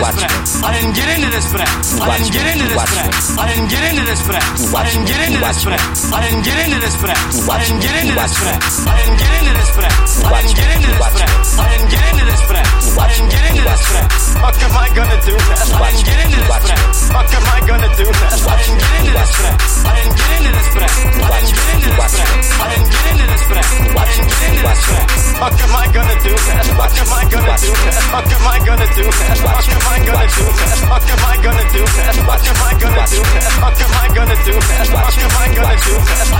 Watch. I didn't get into this for that. I didn't get into this Watch. I didn't get into this for that. I didn't get into this press. I didn't get into this press. I didn't get into this press. I didn't get into this press. I didn't get into this press. I didn't get into this press. I didn't get into this press. Fuck am I gonna do that? I didn't get into this press. Fuck am I gonna do that? I didn't get into this press. I didn't get into this press. I didn't get into this press. I didn't get into this press. I didn't get into this press. Fuck am I gonna do that? Fuck am I gonna do that? Fuck am I gonna do that? Fuck am I gonna do that? Fuck am I gonna do that? Fuck am I gonna do? What am I gonna do? I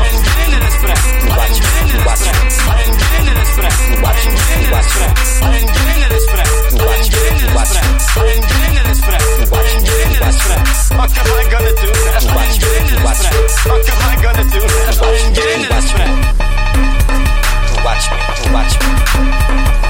didn't get into this for that. I didn't get into this for that. I didn't get into this for that. I didn't get into this for that. What am I gonna do? I didn't get into this for that. What am I gonna do? I didn't get into this for that. Watch me.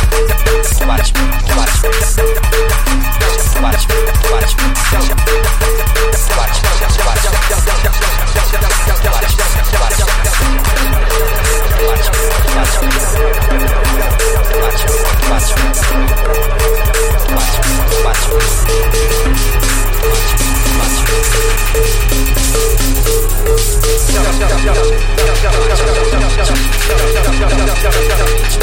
Yeah.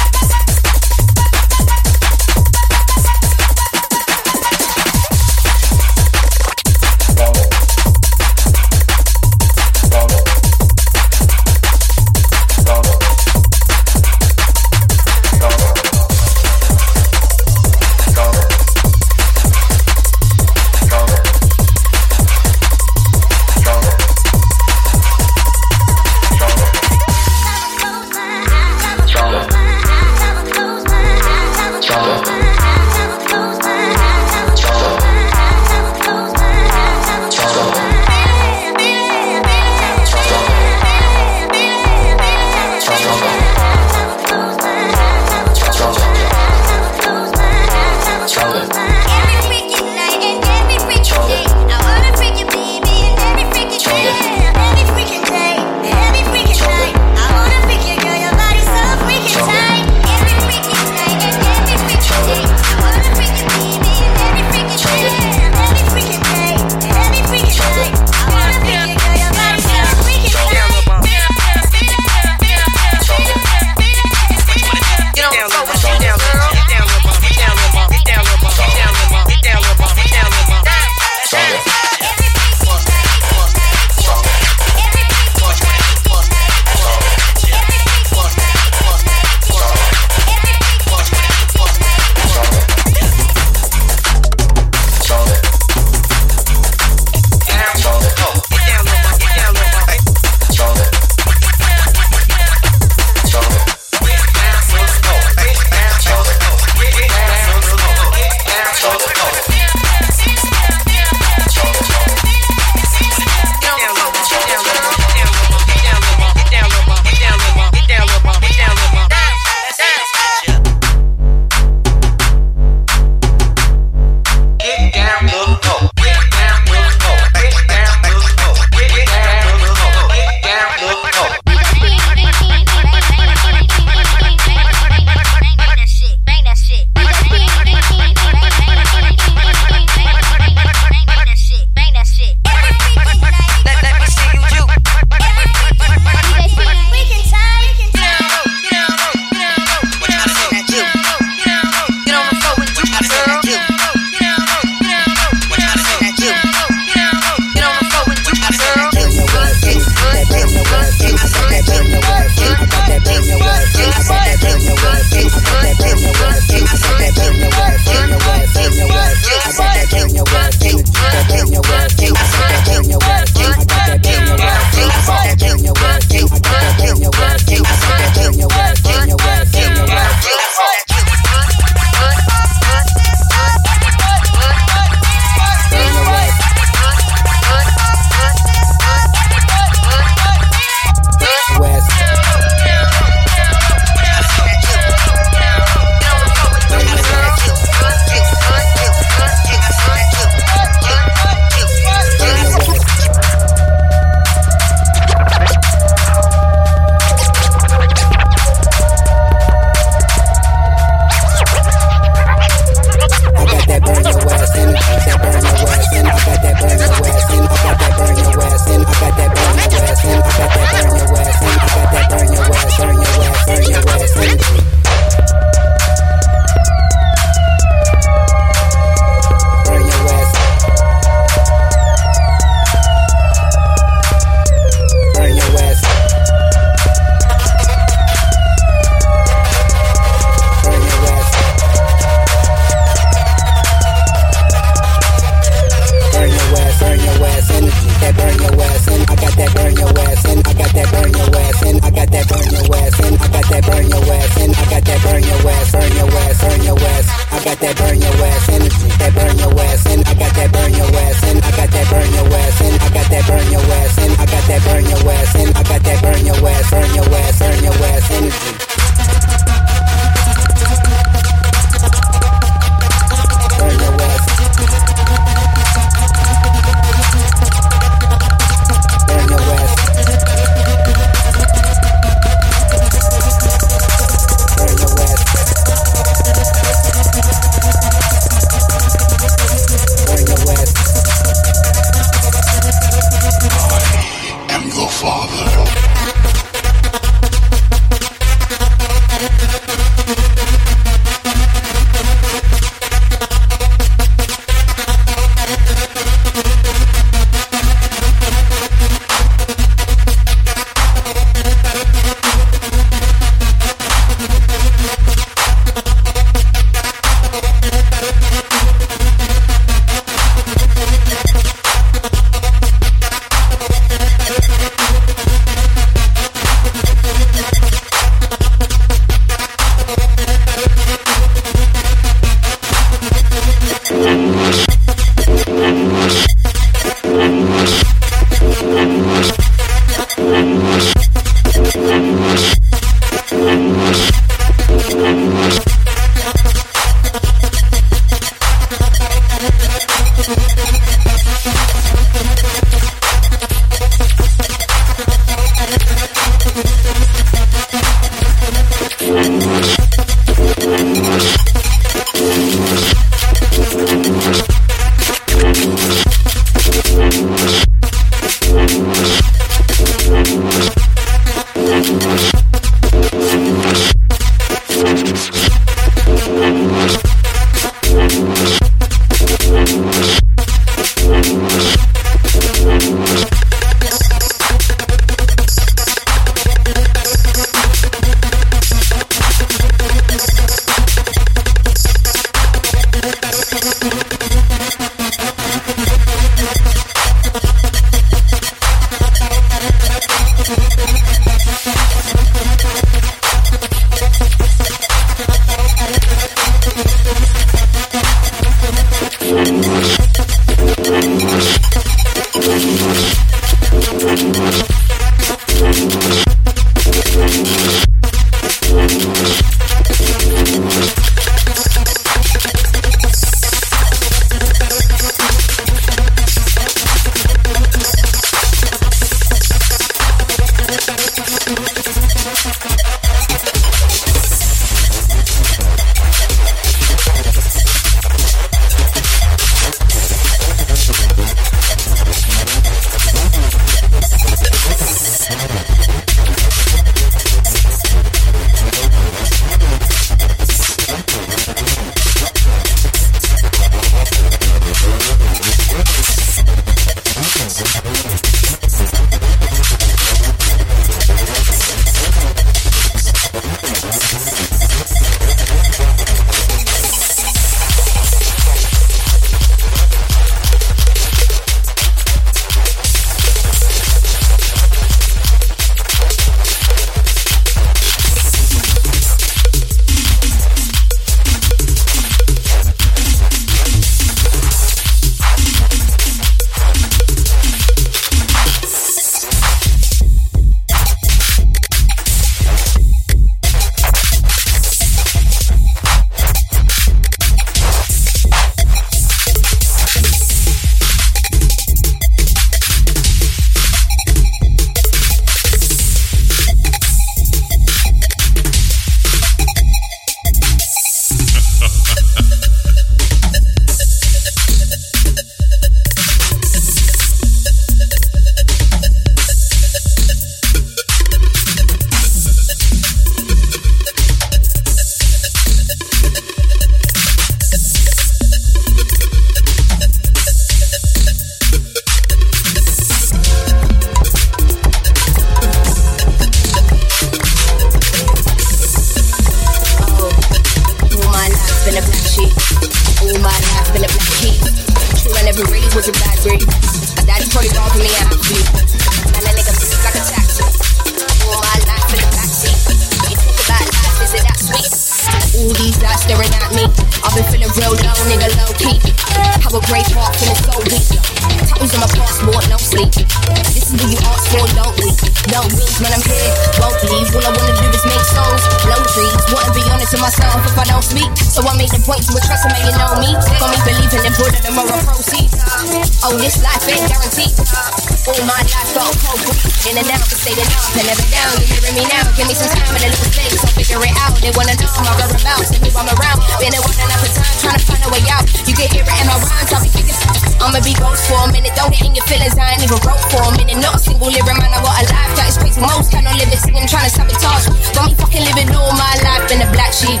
And out, but staying up and never down. You hearing me now? Give me some time and a little space, I'll figure it out. They wanna know my whereabouts, and who I'm around. Been a one enough time trying to find a way out. You can hear it in my rhymes, I'll be thinking. I'ma be ghost for a minute, don't get in your feelings. I ain't even wrote for a minute. Not a single lyric, man. I got a life that is crazy. Most cannot live it, singing, trying to sabotage. Got me fucking living all my life in a black sheep.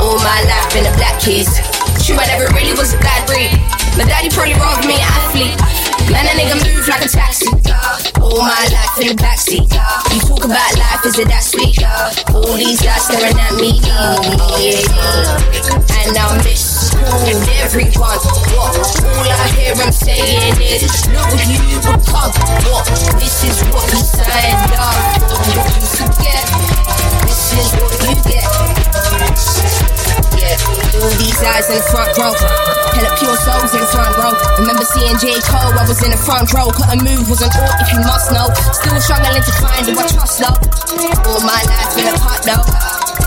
All my life in a black kids. True, I never really was a bad breed. My daddy probably robbed me, athlete. Man, a nigga move like a taxi. All my life in the backseat. You talk about life, is it that sweet? All these guys staring at me. Yeah. And I miss everyone. What? All I hear them saying is, look what you become. What? This is what you signed up. What you forget. This is what you get. Yeah. All these eyes in the front row. Hella pure souls in the front row. Remember seeing J. Cole, I was in the front row. Couldn't move, was an all if you must know. Still struggling to find who I trust though. All my life in a pot though.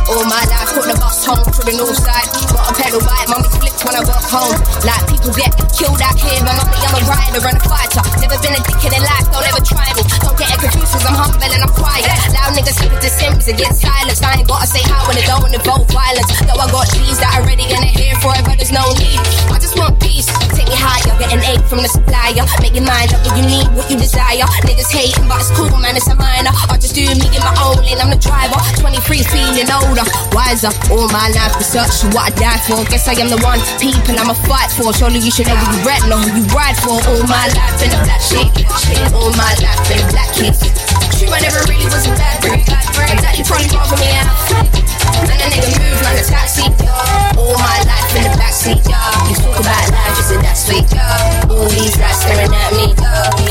All my life put the bus home to the north side. Got a pedal bike, when I walk home. Like people get killed out here, but mommy I'm a rider and a fighter. Never been a dickhead in life, don't ever try me. Don't get it confused cause I'm humble and I'm quiet. Loud niggas slip into sims and get silenced. I ain't gotta say how when it don't involve violence. Though I got trees that are ready and they're here for it, but there's no need. I just want peace. Me higher, get an eight from the supplier. Make your mind up you need, what you desire. Niggas hating, but it's cool, man, it's a minor. I just do me in my own lane, I'm the driver. 23 feeling older, wiser. All my life research what I die for. Guess I am the one people I'ma fight for. Surely you should know who you rap, know who you ride for. All my life in a black shit. All my life in a black kid. True, I never really was a bad breed. Daddy probably brought me out. Man, a nigga move like a taxi. All my life in the backseat. You talk about life, it that sweet? All these guys staring at me.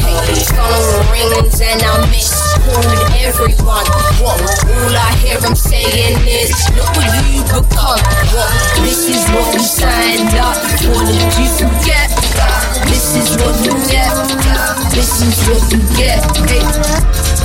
Hey, phone rings and I miss calling everyone. What? All I hear them saying is, look what you become. What? This is what we signed up for. Did you forget? This is what you get. This is what you get. Hey.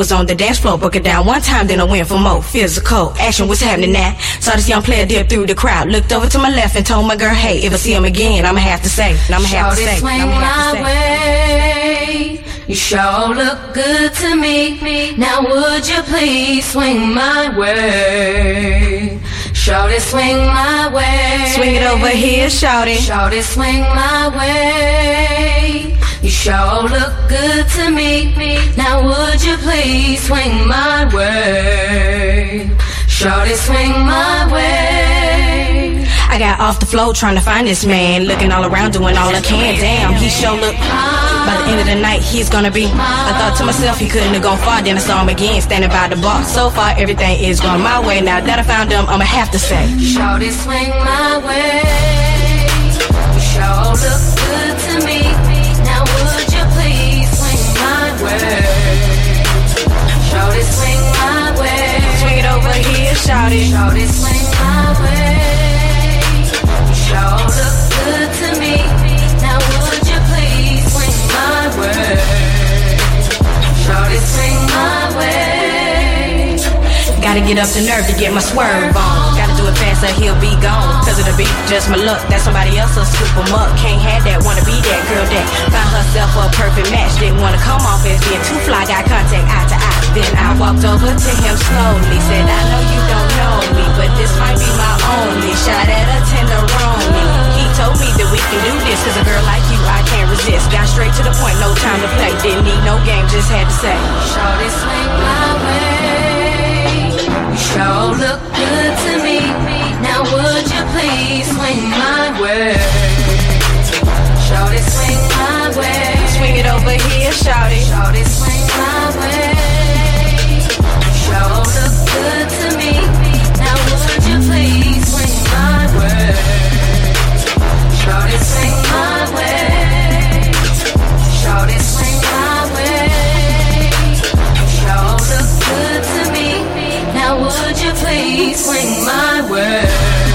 Was on the dance floor. Broke it down one time, then I went for more. Physical action was happening now. Saw this young player dip through the crowd. Looked over to my left and told my girl, hey, if I see him again, I'ma have to say. I'ma have to say. I'ma have to say. Way. You sure look good to me. Now would you please swing my way? Shorty, swing my way. Swing it over here, shorty. Shorty, swing my way. You sure look good to meet me. Now would you please swing my way? Shorty, swing my way. I got off the floor trying to find this man. Looking all around, doing all I can. Damn, he sure look. By the end of the night, he's gonna be. I thought to myself he couldn't have gone far. Then I saw him again, standing by the bar. So far, everything is going my way. Now that I found him, I'ma have to say. Shorty, swing my way. shout it. Shout it, swing my way. Y'all look good to me. Now would you please swing my way? Shout it, swing my way. Gotta get up the nerve to get my swerve on. Or he'll be gone. Cause of the beat, just my luck. That somebody else will scoop him up. Can't have that, wanna be that girl that found herself a perfect match. Didn't wanna come off as being too fly, got contact eye to eye. Then I walked over to him slowly. Said, I know you don't know me, but this might be my only shot at a tenderoni. He told me that we can do this, cause a girl like you, I can't resist. Got straight to the point, no time to play. Didn't need no game, just had to say. Shorty swing my way. You look good to me. Now would you please swing my way? Shorty swing my way. Swing it over here, shout it. Swing my way. Sure look good to me. Now would you please swing my way? Shorty swing my way. You swing my way?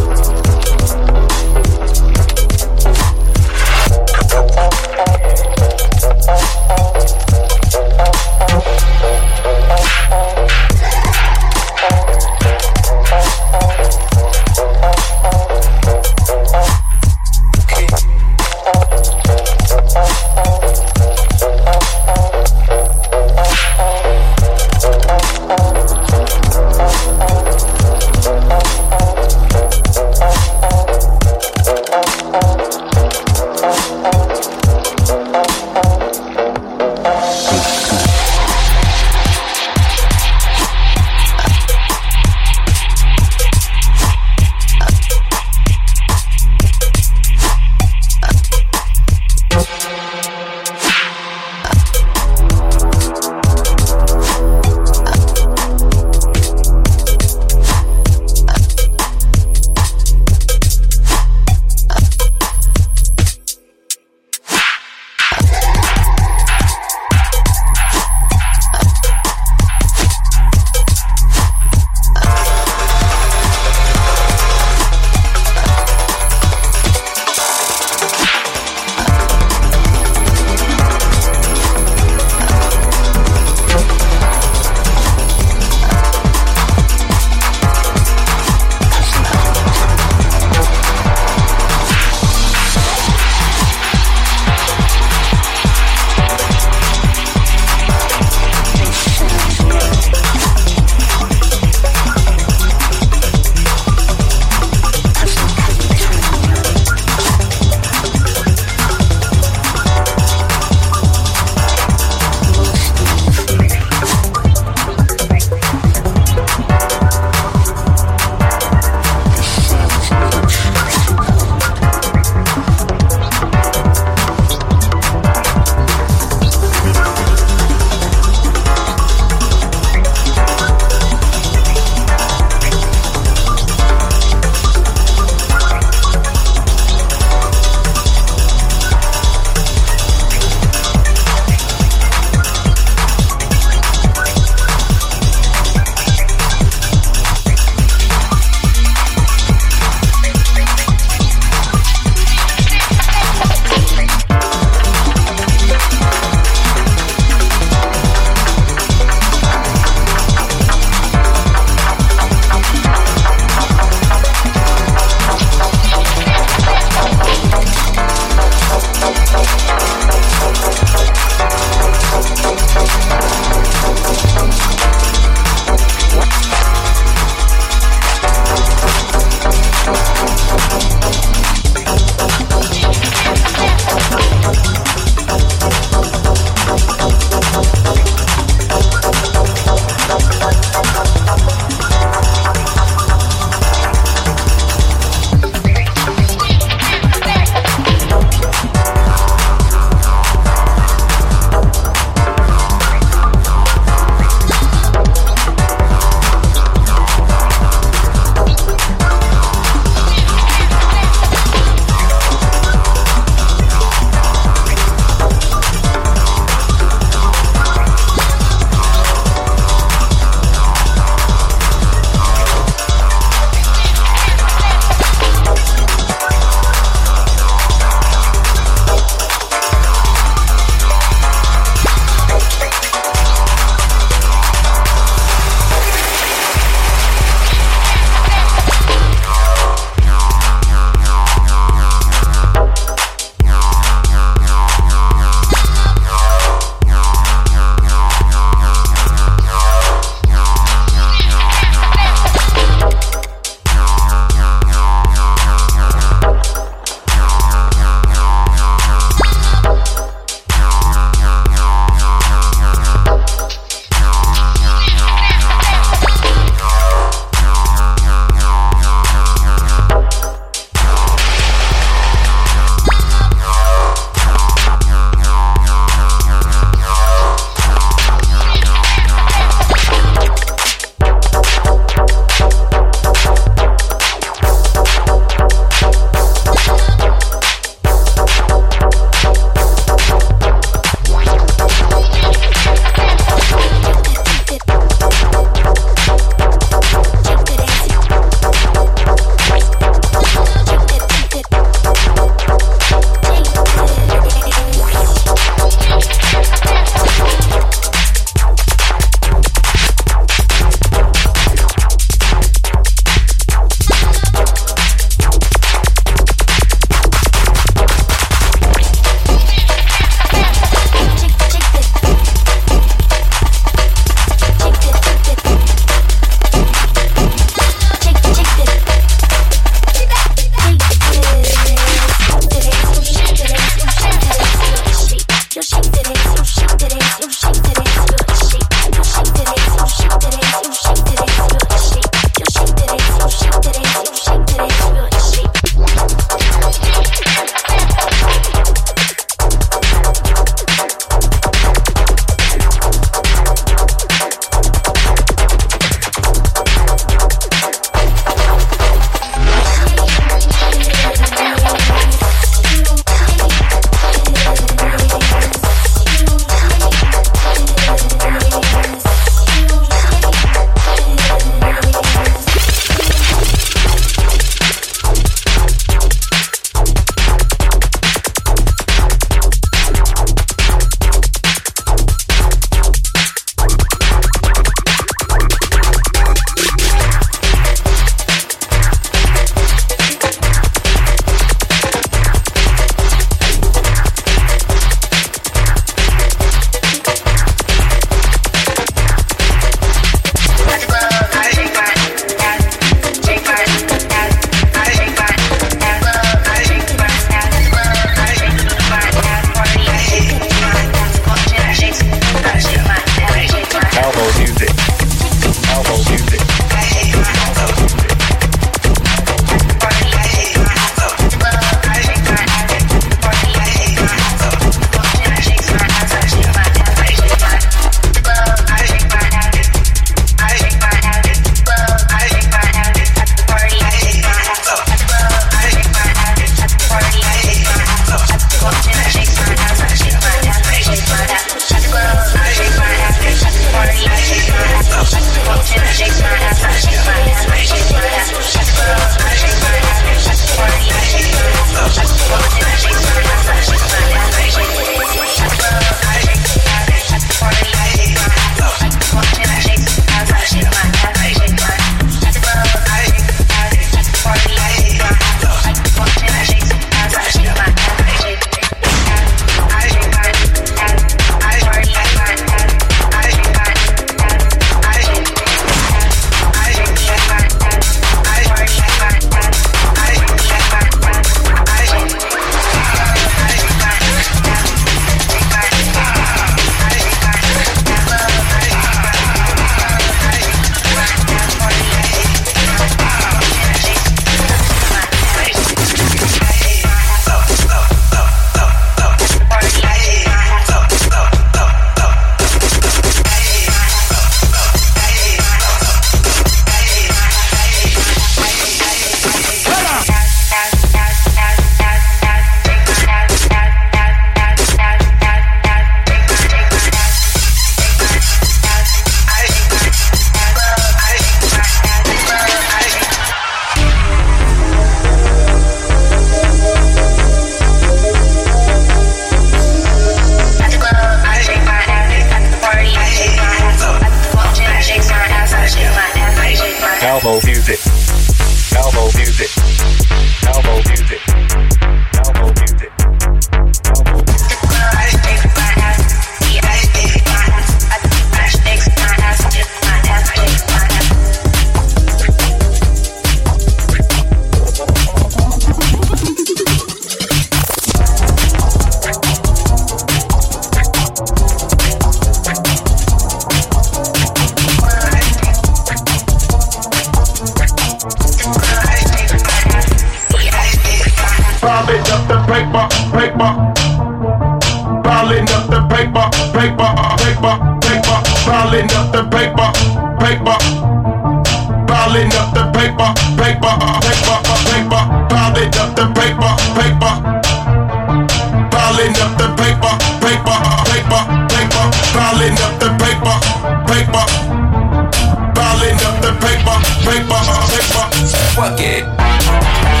Fuck it.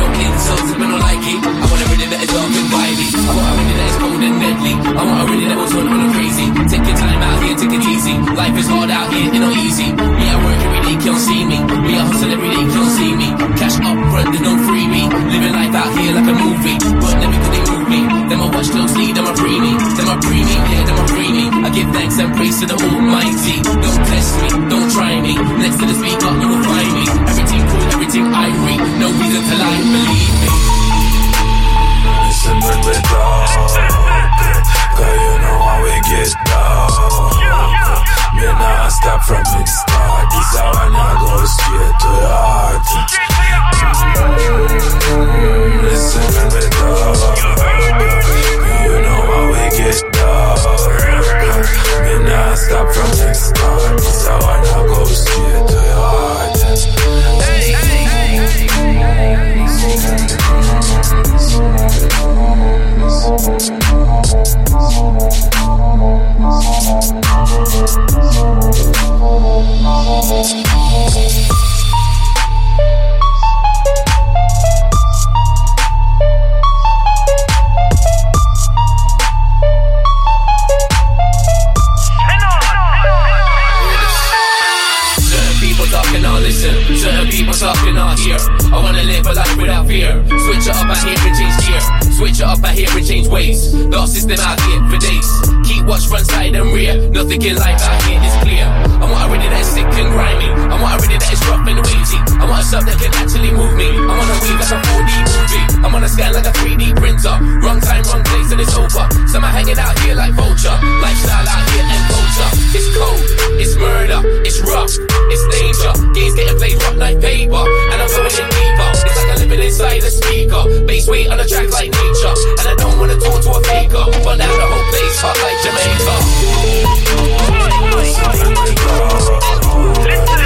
No insults, if I don't like it. I want a rhythm that is dark and vibey. I want a rhythm that is cold and deadly. I want a rhythm that was fun and crazy. Take your time out here, take it easy. Life is hard out here, it not easy. Me, I work every day, can't see me. Me, I hustle every day, can't see me. Cash up front, there's no freebie. Living life out here like a movie. But never could they move me. Them I watch closely, them I free me. Them I free me, yeah, them I free me. Give thanks and praise to the Almighty. Don't test me, don't try me. Next to the speaker, you will find me. Everything cool, everything I read. No reason to lie, believe me. Listen when we talk Cause you know how we get down Me nah stop from the start This how I now go straight to the heart Listen when we talk Me nah stop from the start how I now go straight to the heart. Certain Switch it up, I hear and change ways. The system out here for days. Keep watch front side and rear. Nothing in life out here is clear. I want a ready that is sick and grimy. I want a ready that is rough and wavy. I want a sub that can actually move me. I want to weave like a 4D movie. I'm want to scan like a 3D printer. Wrong time, wrong place, and it's over. Some are hanging out here like vulture. Lifestyle out here and culture. It's cold, it's murder, it's rough, it's danger. Games getting played rough like paper, and I'm going in deeper. It's like I'm living inside a speaker. Bass weight on the track like nature, and I don't wanna talk to a faker. But now the whole place hot like Jamaica. Cold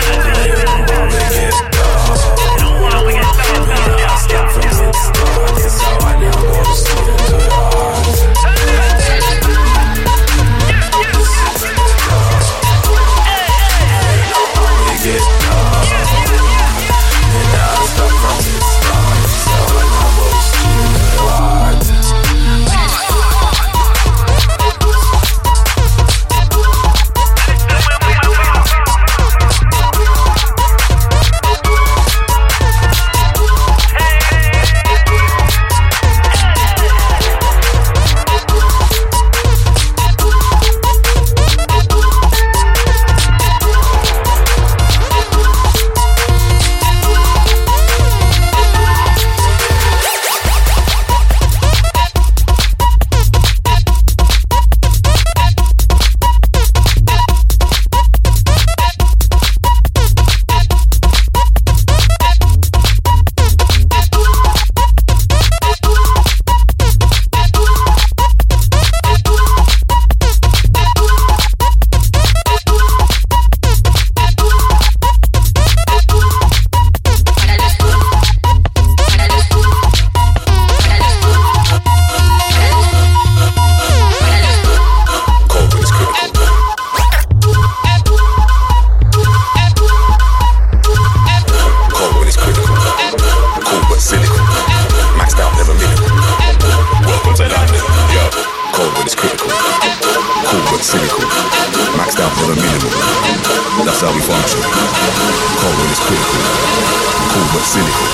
but cynical.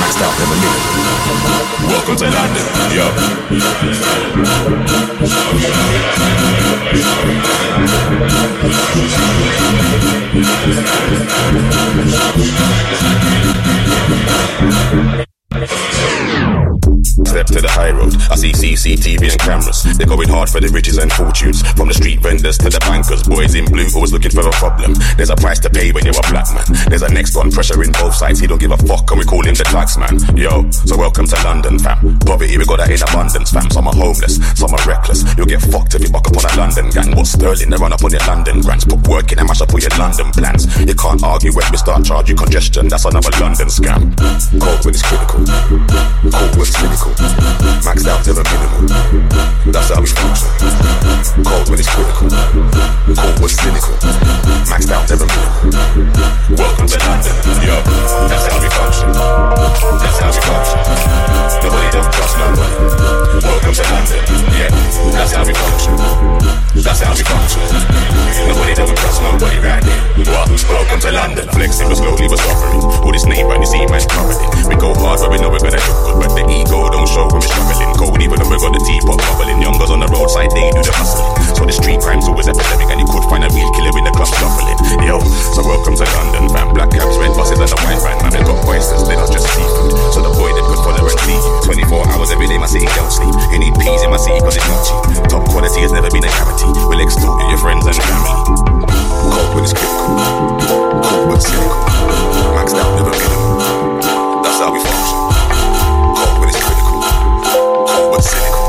Maxed out, never. Welcome to London. Yo. Step to the high road. I see CCTV and cameras. They're going hard for the riches and fortunes. From the street vendors to the bankers. Boys in blue always looking for a problem. There's a price to pay when you're a black man. There's a next one pressuring both sides. He don't give a fuck and we call him the tax man. Yo, so welcome to London, fam. Poverty, we got that in abundance, fam. Some are homeless, some are reckless. You'll get fucked if you buck up on a London gang. What sterling? They run up on your London grants. Put work in and mash up all your London plans. You can't argue when we start charge you congestion. That's another London scam. Cold when it's critical. Cold when it's Maxed out never minimal. That's how we function. Cold when it's critical. Cold when it's cynical. Maxed out never minimal. Welcome to London. Yo, that's how we function. That's how we function. Nobody don't trust nobody. Welcome to London. Yeah, that's how we function. That's how we function. Nobody don't trust nobody right. What? Welcome to London. Flexing but slowly but suffering. All this name see man covered it. We go hard but we know we're gonna look good. But the ego don't show when we're struggling. Cold even though we got the teapot bubbling. Youngers on the roadside, they do the hustling. So the street crime's always epidemic and you could find a real killer in the club shuffling. Yo, so welcome to London, fam. Black cabs, red buses and a white van. Man, we got oysters, they're not just seafood. So the boy that could follow and see. 24 hours every day, my city don't sleep. You need peas in my city cause it's not cheap. Top quality has never been a guarantee. We'll extort your friends and family. Cold when it's critical. Cold but cynical. Maxed out, never minimal. That's how we function. Cold but cynical.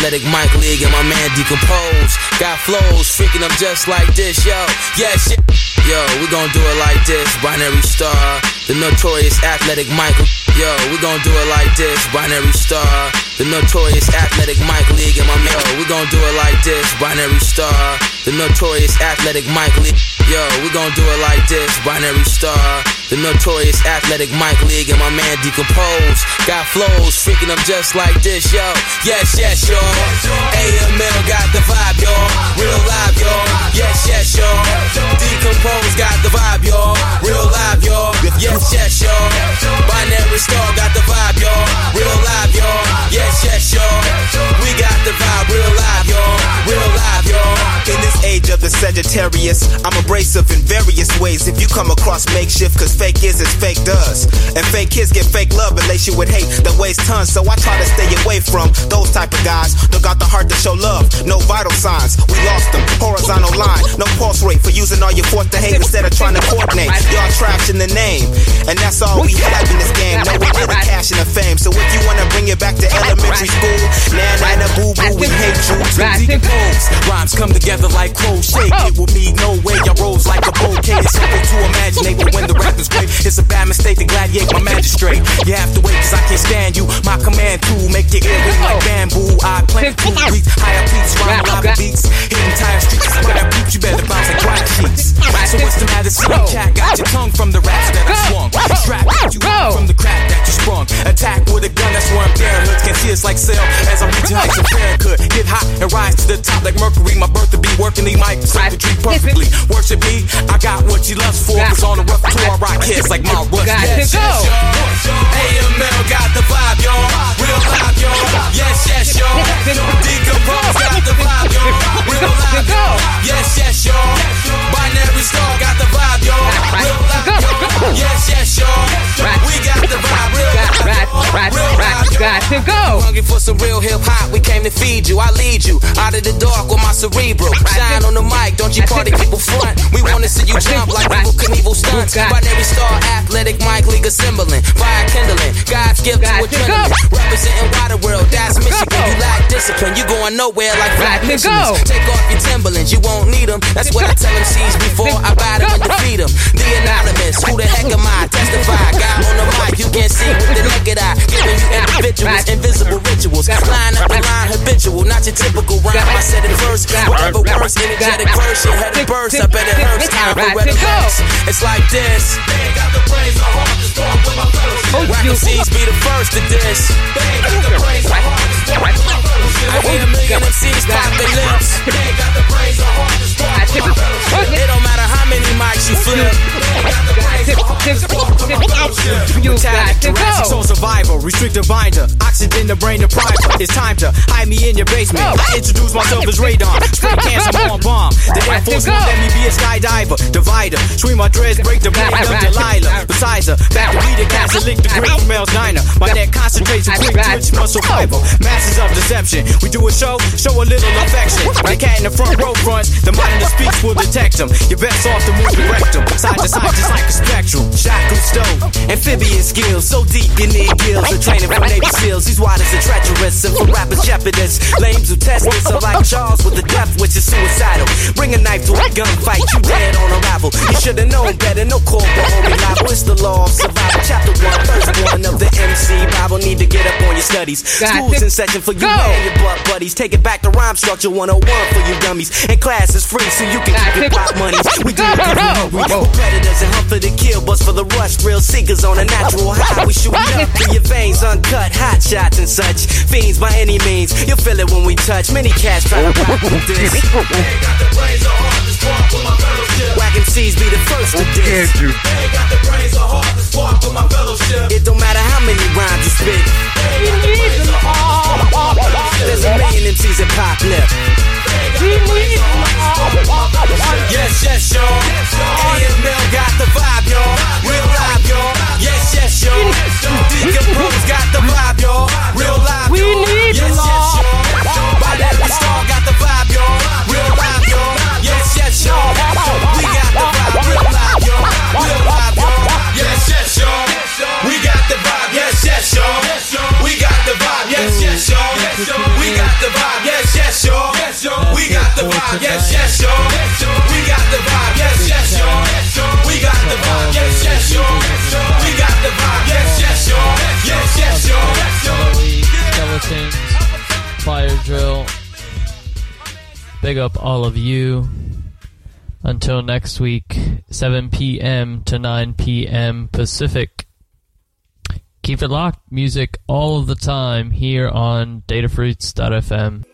Athletic Mike League, and my man Decompose. Got flows, freaking up just like this. Yo, yeah, shit. Yo, we gon' do it like this. Binary star, the notorious athletic Michael. Yo, we gon' do it like this. Binary star, the notorious Athletic Mic League, and my man. Yo, we gon' do it like this. Binary star, the notorious Athletic Mic League. Yo, we gon' do it like this, binary star. The notorious athletic Mike League and my man Decompose. Got flows, freaking up just like this, yo. Yes, yes, y'all. AML got the vibe, y'all. Real live, y'all. Yes, yes, y'all. Decompose got the vibe, y'all. Real live, y'all. Yes, yes, y'all. Binary star got the vibe, y'all. Real live, y'all. Yes, yes, y'all. We got the vibe, real live, y'all. Real live, y'all. Sagittarius. I'm abrasive in various ways. If you come across makeshift, cause fake is as fake does. And fake kids get fake love lace you with hate that weighs tons. So I try to stay away from those type of guys. Don't got the heart to show love, no vital signs. We lost them. Horizontal line, no pulse rate for using all your force to hate instead of trying to coordinate. Y'all trash in the name, and that's all we have in this game. No, we did the cash and the fame. So if you wanna bring it back to elementary school, nah, nah, nah, boo boo, we hate you. Rhymes come together like crochet. It with me, no way. I rose like a bouquet. It's simple to imagine, but when the rappers great, it's a bad mistake to gladiate my magistrate. You have to wait, cause I can't stand you. My command to make your ear ring like bamboo. I plant two beats, higher beats, rhyme lava beats. Hitting tire streets, fire beats, you better bounce like white sheets. So what's the matter, silly cat? Got your tongue from the raps that I swung. Strap you from the crack that you sprung. Attack with a gun, that's where I'm there. Hoods can see us like sail as I'm reaching heights of Farrakut. Get hot and rise to the top like Mercury. My birth to be working the mic circuitry perfectly. Worship me, I got what she loves for. Cause on the rough tour, I rock hits like my Rush. Yes, yes, y'all. AML got the vibe, y'all. Real live, y'all. Yes, yes, y'all. Decompose got the vibe, y'all. Real live, y'all. Yes, yes, y'all. Binary Star got the vibe, y'all. Real live, y'all. Yes, yes, y'all. Y'all. Got to go. Hungry for some real hip hop, we came to feed you. I lead you out of the dark with my cerebral. Shine on the mic, don't you party people front. We wanna see you jump like Evel Knievel stunts. Binary Star, athletic mic, league assembling. Fire kindling, God's gift to adrenaline. Representing water world, that's Michigan. You lack discipline, you going nowhere like flat missions. Take off your Timberlands, you won't need them. That's what I tell them C's before I buy them and defeat them. The anonymous, who the heck am I? Testify, God on the mic, you can't see with the naked eye. Giving you individuals, invisible rituals. Line up the line, habitual, not your typical rhyme. I said it first, whatever worse, energetic verse, your head burst. I bet it hurts, time for rhetorics. It's like this. Whack MCs be the first to diss. I hear a million MCs pop their lips. It don't matter how many mics you flip. You got to Jurassic go. Soul survivor, restricted binder, oxygen the brain depriver. It's time to hide me in your basement. I introduce myself as radon, spray cancer on bomb. The Air Force won't let me be a skydiver, divider. Swing my dreads, break the brain of Delilah. Besides her, back to be the cast and lick the green Mel's Diner. My neck concentrates a quick twitch muscle fiber. Masses of deception. We do a show, show a little affection. The cat in the front row fronts, the mind in the speech will detect them. You're best off to move the rectum, side to side just like a spectrum. Shotgun stove, amphibian skills, so deep you need gills. The training from SEALs, these waters are treacherous. And for rappers, shepherdess, lames who test this are like Charles with the death, which is suicidal. Bring a knife to a gunfight, you dead on arrival. You should've known better, no call for homie liable. It's the law of survival. Chapter one, verse one of the MC Bible. Need to get up on your studies. School's in session for you and your butt buddies. Take it back to rhyme structure 101 for you dummies. And class is free, so you can keep your pop money. We do it we. Predators and hunt for the kill, bust for the rush. Real seekers on a natural high. We shooting up through your veins, uncut, hot shots and such. Fiends by any means, you'll feel it when we touch. Many cats try to rock with this. Whack MCs be the first to diss. It don't matter how many rhymes you spit. There's a million MCs that pop lip. Yes, yes, y'all. AML got the vibe, y'all. Real live, y'all. Yes, yes, y'all. Decompose got the vibe, y'all. Real live, We need yes, yes, y'all. Binary Star got the vibe, y'all. Real live, y'all. Yes, yes, y'all. We got the vibe, real live, y'all. Real live, y'all. Yes, yes, y'all. We got the vibe, yes, yes, y'all. We got the vibe, yes, yes, y'all. We got the vibe, yes, yes, y'all. We got the vibe, yes, yes, y'all. We got the vibe, yes, yes, y'all. We got the vibe, yes, yes, y'all. The Fire Drill. Big up all of you. Until next week, 7 p.m. to 9 p.m. Pacific. Keep it locked. Music all of the time here on datafruits.fm.